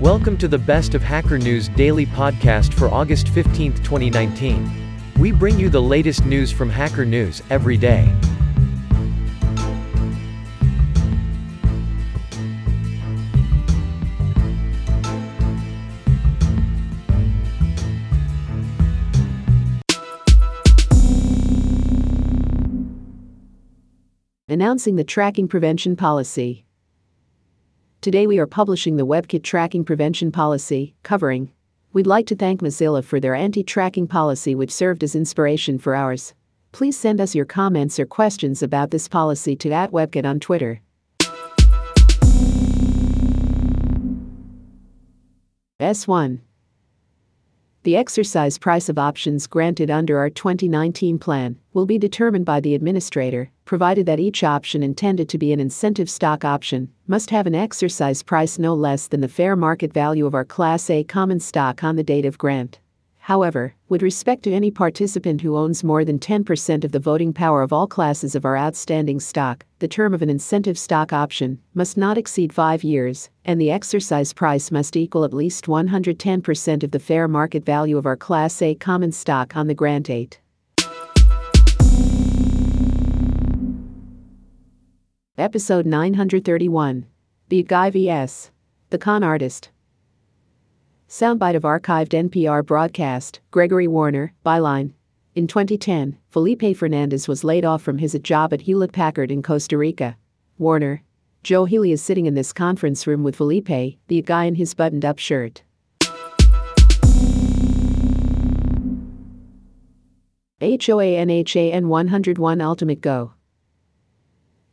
Welcome to the Best of Hacker News daily podcast for August 15, 2019. We bring you the latest news from Hacker News every day. announcing the Tracking Prevention Policy. Today we are publishing the WebKit Tracking Prevention Policy, covering. We'd like to thank Mozilla for their anti tracking policy, which served as inspiration for ours. Please send us your comments or questions about this policy to at WebKit on Twitter. S1 the exercise price of options granted under our 2019 plan will be determined by the administrator, provided that each option intended to be an incentive stock option must have an exercise price no less than the fair market value of our Class A common stock on the date of grant. However, with respect to any participant who owns more than 10% of the voting power of all classes of our outstanding stock, the term of an incentive stock option must not exceed five years, and the exercise price must equal at least 110% of the fair market value of our Class A common stock on the grant date. Episode 931 The Guy vs. The Con Artist. Soundbite of archived NPR broadcast Gregory Warner, byline. In 2010, Felipe Fernandez was laid off from his job at Hewlett Packard in Costa Rica. Warner. Joe Healy is sitting in this conference room with Felipe, the guy in his buttoned up shirt. HOANHAN 101 Ultimate Go.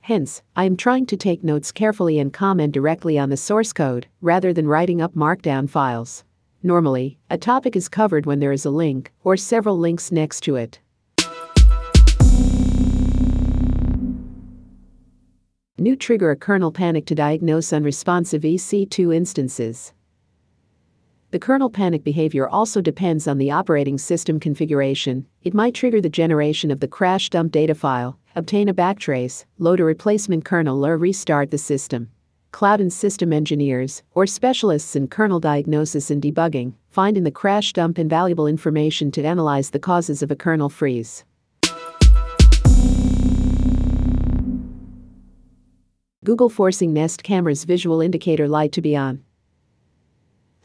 Hence, I am trying to take notes carefully and comment directly on the source code, rather than writing up markdown files. Normally, a topic is covered when there is a link, or several links next to it. New trigger a kernel panic to diagnose unresponsive EC2 instances. The kernel panic behavior also depends on the operating system configuration. It might trigger the generation of the crash dump data file, obtain a backtrace, load a replacement kernel, or restart the system. Cloud and system engineers, or specialists in kernel diagnosis and debugging, find in the crash dump invaluable information to analyze the causes of a kernel freeze. Google forcing Nest Camera's visual indicator light to be on.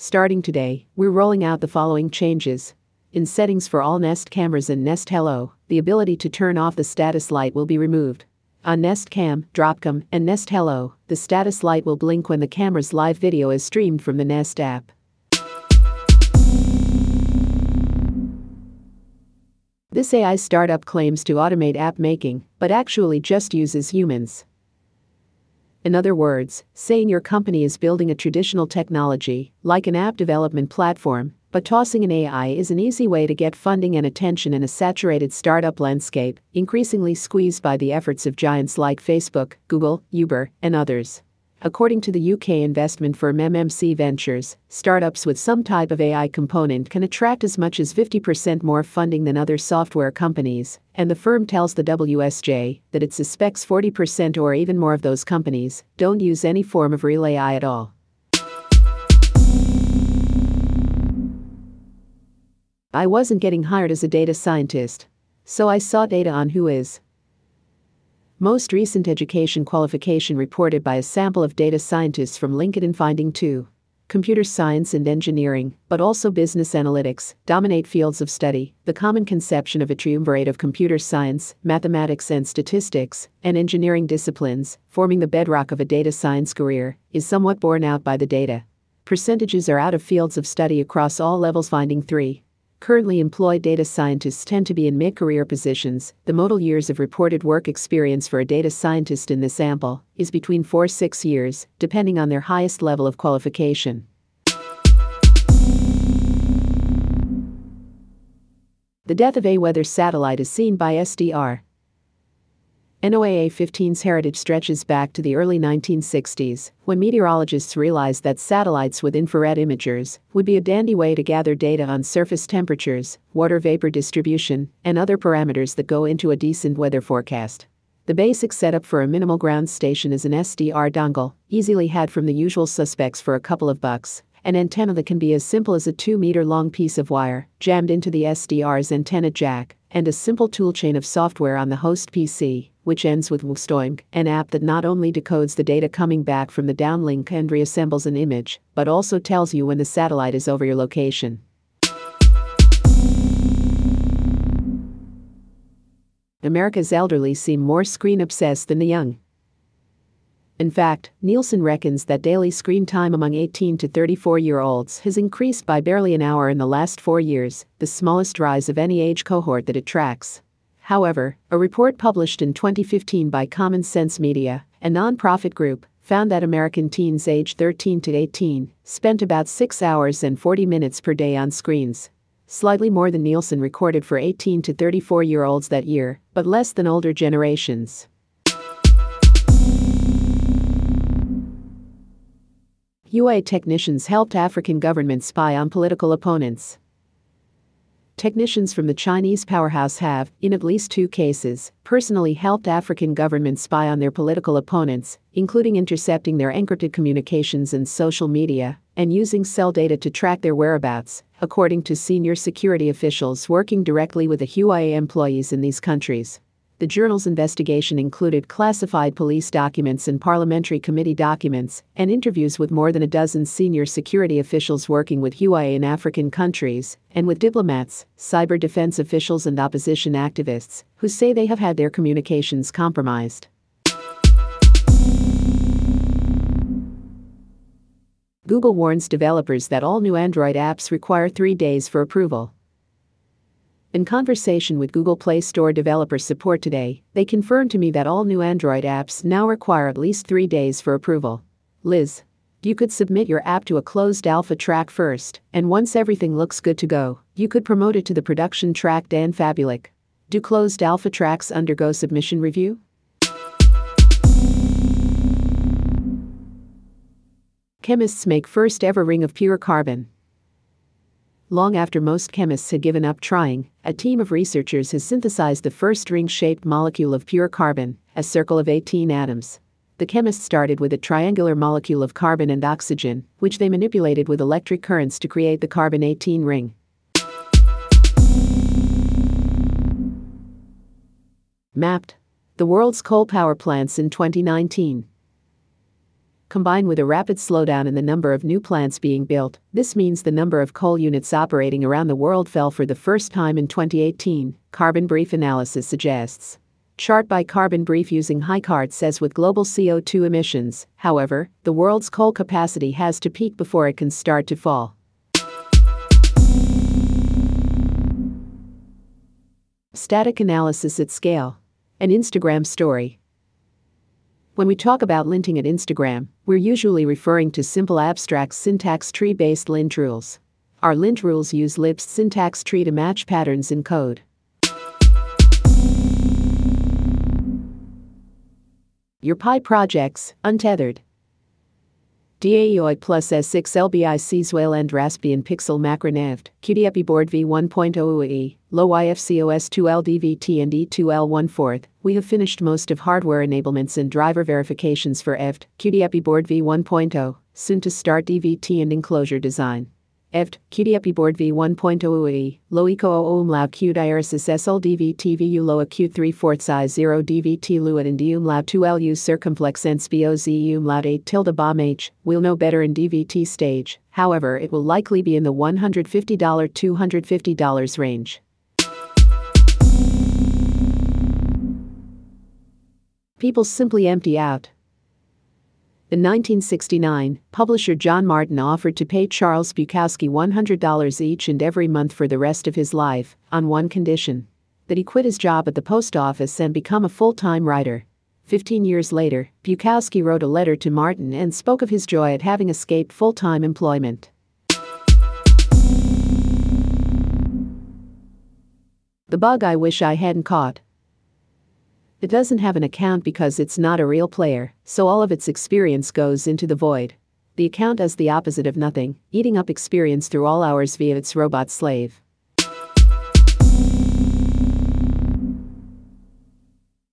Starting today, we're rolling out the following changes. In settings for all Nest cameras and Nest Hello, the ability to turn off the status light will be removed. On Nest Cam, Dropcam, and Nest Hello, the status light will blink when the camera's live video is streamed from the Nest app. This AI startup claims to automate app making, but actually just uses humans. In other words, saying your company is building a traditional technology, like an app development platform, but tossing an AI is an easy way to get funding and attention in a saturated startup landscape, increasingly squeezed by the efforts of giants like Facebook, Google, Uber, and others. According to the UK investment firm MMC Ventures, startups with some type of AI component can attract as much as 50% more funding than other software companies, and the firm tells the WSJ that it suspects 40% or even more of those companies don't use any form of real AI at all. I wasn't getting hired as a data scientist, so I saw data on who is, most recent education qualification reported by a sample of data scientists from LinkedIn finding 2. Computer science and engineering, but also business analytics, dominate fields of study. The common conception of a triumvirate of computer science, mathematics, and statistics, and engineering disciplines, forming the bedrock of a data science career, is somewhat borne out by the data. Percentages are out of fields of study across all levels, finding 3. Currently employed data scientists tend to be in mid career positions. The modal years of reported work experience for a data scientist in this sample is between 4 6 years, depending on their highest level of qualification. The death of a weather satellite is seen by SDR. NOAA 15's heritage stretches back to the early 1960s, when meteorologists realized that satellites with infrared imagers would be a dandy way to gather data on surface temperatures, water vapor distribution, and other parameters that go into a decent weather forecast. The basic setup for a minimal ground station is an SDR dongle, easily had from the usual suspects for a couple of bucks, an antenna that can be as simple as a 2 meter long piece of wire jammed into the SDR's antenna jack, and a simple toolchain of software on the host PC, which ends with WXtoImg, an app that not only decodes the data coming back from the downlink and reassembles an image, but also tells you when the satellite is over your location. America's elderly seem more screen obsessed than the young. In fact, Nielsen reckons that daily screen time among 18 to 34 year olds has increased by barely an hour in the last four years, the smallest rise of any age cohort that it tracks. However, a report published in 2015 by Common Sense Media, a nonprofit group, found that American teens aged 13 to 18 spent about 6 hours and 40 minutes per day on screens, slightly more than Nielsen recorded for 18 to 34 year olds that year, but less than older generations. Huawei technicians helped African governments spy on political opponents. Technicians from the Chinese powerhouse have, in at least two cases, personally helped African governments spy on their political opponents, including intercepting their encrypted communications and social media, and using cell data to track their whereabouts, according to senior security officials working directly with the Huawei employees in these countries. The journal's investigation included classified police documents and parliamentary committee documents, and interviews with more than a dozen senior security officials working with Huawei in African countries, and with diplomats, cyber defense officials, and opposition activists, who say they have had their communications compromised. Google warns developers that all new Android apps require three days for approval. In conversation with Google Play Store developer support today, they confirmed to me that all new Android apps now require at least three days for approval. Liz, you could submit your app to a closed alpha track first, and once everything looks good to go, you could promote it to the production track Dan Fabulich. Do closed alpha tracks undergo submission review? Chemists make first ever ring of pure carbon. Long after most chemists had given up trying, a team of researchers has synthesized the first ring shaped molecule of pure carbon, a circle of 18 atoms. The chemists started with a triangular molecule of carbon and oxygen, which they manipulated with electric currents to create the carbon 18 ring. Mapped the world's coal power plants in 2019 combined with a rapid slowdown in the number of new plants being built, this means the number of coal units operating around the world fell for the first time in 2018, Carbon Brief analysis suggests. Chart by Carbon Brief using Highcharts as with global CO2 emissions, however, the world's coal capacity has to peak before it can start to fall. Static analysis at scale. An Instagram story. When we talk about linting at Instagram, we're usually referring to simple abstract syntax tree based lint rules. Our lint rules use Lisp syntax tree to match patterns in code. Your Pi projects, untethered. DAEOI plus S6 LBIC Swale and Raspbian Pixel Macronevd, QDEPI board V1.0 UE, low IFCOS 2L DVT and E2L 1 We have finished most of hardware enablements and driver verifications for EVT, QDEPI board V1.0, soon to start DVT and enclosure design. EVT, QDEPI board v1.0e, loico umlaut q diaresis SLDV TVU loa q3 fort size 0 DVT luat and umlaut 2LU circumflex NSBOZ umlaut 8 tilde bomb H, we'll know better in DVT stage, however it will likely be in the $150-$250 range. People simply empty out. In 1969, publisher John Martin offered to pay Charles Bukowski $100 each and every month for the rest of his life, on one condition that he quit his job at the post office and become a full time writer. Fifteen years later, Bukowski wrote a letter to Martin and spoke of his joy at having escaped full time employment. The bug I wish I hadn't caught. It doesn't have an account because it's not a real player, so all of its experience goes into the void. The account is the opposite of nothing, eating up experience through all hours via its robot slave.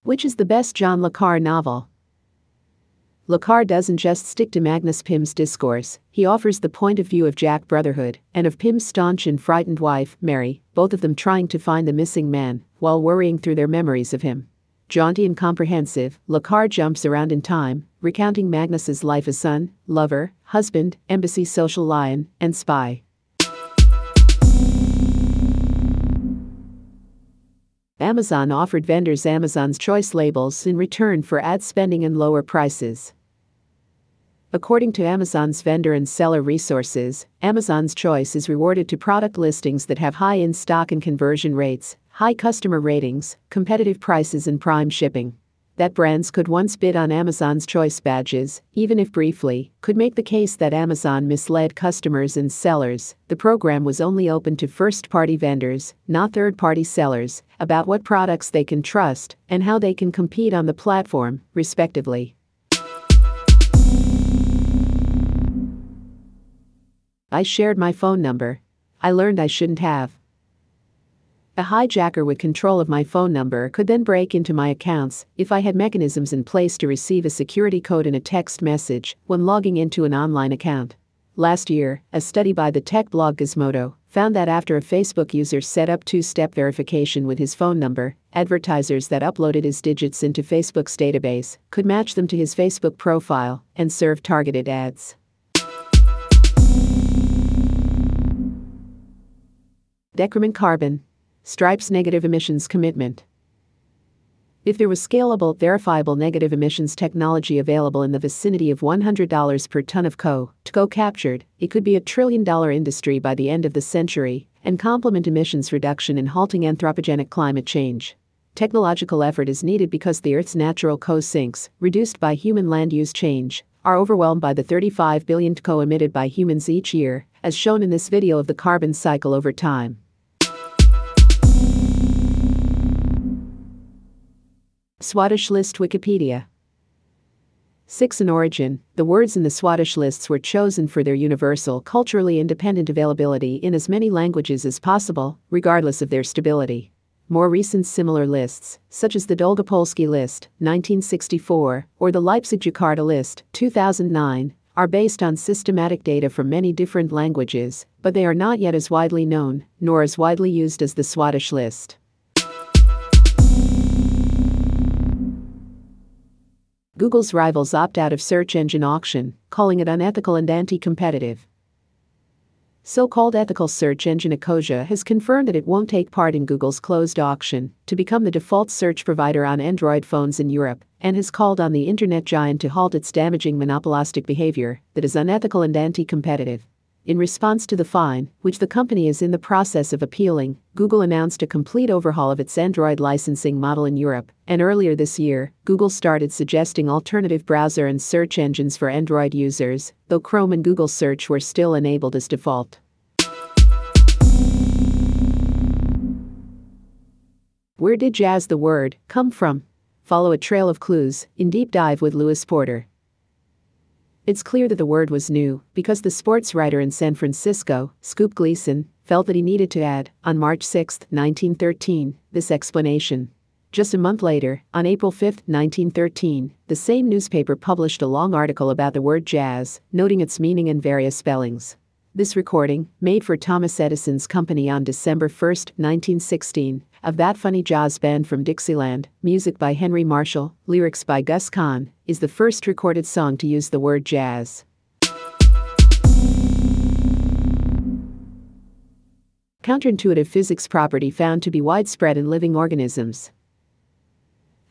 Which is the best John Le Carre novel? Le Carre doesn't just stick to Magnus Pym's discourse, he offers the point of view of Jack Brotherhood and of Pym's staunch and frightened wife, Mary, both of them trying to find the missing man while worrying through their memories of him. Jaunty and comprehensive, Le Carre jumps around in time, recounting Magnus's life as son, lover, husband, embassy social lion, and spy. Amazon offered vendors Amazon's Choice labels in return for ad spending and lower prices. According to Amazon's vendor and seller resources, Amazon's Choice is rewarded to product listings that have high in stock and conversion rates, high customer ratings, competitive prices, and prime shipping that brands could once bid on Amazon's choice badges, even if briefly, could make the case that Amazon misled customers and sellers. The program was only open to first party vendors, not third party sellers, about what products they can trust and how they can compete on the platform, respectively. I shared my phone number. I learned I shouldn't have. A hijacker with control of my phone number could then break into my accounts if I had mechanisms in place to receive a security code in a text message when logging into an online account. Last year, a study by the tech blog Gizmodo found that after a Facebook user set up two step verification with his phone number, advertisers that uploaded his digits into Facebook's database could match them to his Facebook profile and serve targeted ads. Decrement Carbon Stripe's negative emissions commitment. If there was scalable, verifiable negative emissions technology available in the vicinity of $100 per ton of CO, TCO captured, it could be a trillion dollar industry by the end of the century and complement emissions reduction in halting anthropogenic climate change. Technological effort is needed because the Earth's natural CO sinks, reduced by human land use change, are overwhelmed by the 35 billion TCO emitted by humans each year, as shown in this video of the carbon cycle over time. Swadesh List Wikipedia 6 in origin, the words in the Swadesh lists were chosen for their universal, culturally independent availability in as many languages as possible, regardless of their stability. More recent similar lists, such as the Dolgopolsky list, 1964, or the Leipzig Jakarta list, 2009, are based on systematic data from many different languages, but they are not yet as widely known, nor as widely used as the Swadesh list. Google's rivals opt out of search engine auction, calling it unethical and anti competitive. So called ethical search engine Ecosia has confirmed that it won't take part in Google's closed auction to become the default search provider on Android phones in Europe and has called on the internet giant to halt its damaging monopolistic behavior that is unethical and anti competitive. In response to the fine, which the company is in the process of appealing, Google announced a complete overhaul of its Android licensing model in Europe, and earlier this year, Google started suggesting alternative browser and search engines for Android users, though Chrome and Google Search were still enabled as default. Where did jazz the word come from? Follow a trail of clues in Deep Dive with Lewis Porter. It's clear that the word was new because the sports writer in San Francisco, Scoop Gleeson, felt that he needed to add, on March 6, 1913, this explanation. Just a month later, on April 5, 1913, the same newspaper published a long article about the word jazz, noting its meaning and various spellings. This recording, made for Thomas Edison's company on December 1, 1916, of That Funny Jazz Band from Dixieland, music by Henry Marshall, lyrics by Gus Kahn, is the first recorded song to use the word jazz. Counterintuitive physics property found to be widespread in living organisms.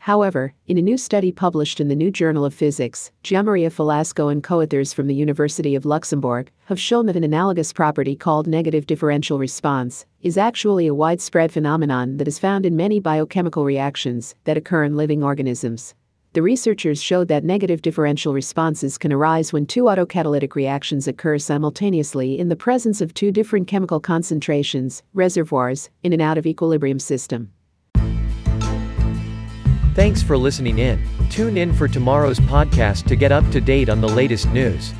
However, in a new study published in the New Journal of Physics, Gianmaria Falasco and co-authors from the University of Luxembourg have shown that an analogous property called negative differential response is actually a widespread phenomenon that is found in many biochemical reactions that occur in living organisms. The researchers showed that negative differential responses can arise when two autocatalytic reactions occur simultaneously in the presence of two different chemical concentrations, reservoirs, in an out of equilibrium system. Thanks for listening in. Tune in for tomorrow's podcast to get up to date on the latest news.